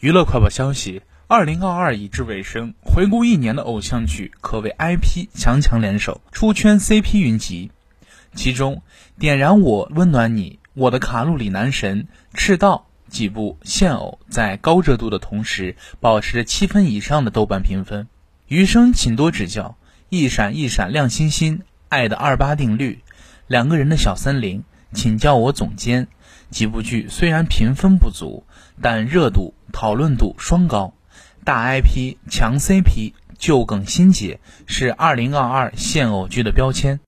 娱乐快报消息：二零二二已至尾声，回顾一年的偶像剧可谓 IP 强强联手，出圈 CP 云集。其中，《点燃我，温暖你》、《我的卡路里男神》、《赤道》几部现偶在高热度的同时，保持着七分以上的豆瓣评分。余生请多指教，《一闪一闪亮星星》、《爱的二八定律》、《两个人的小森林》、请叫我总监。几部剧虽然评分不足，但热度、讨论度双高。大 IP、强 CP、旧梗新解是2022现偶剧的标签。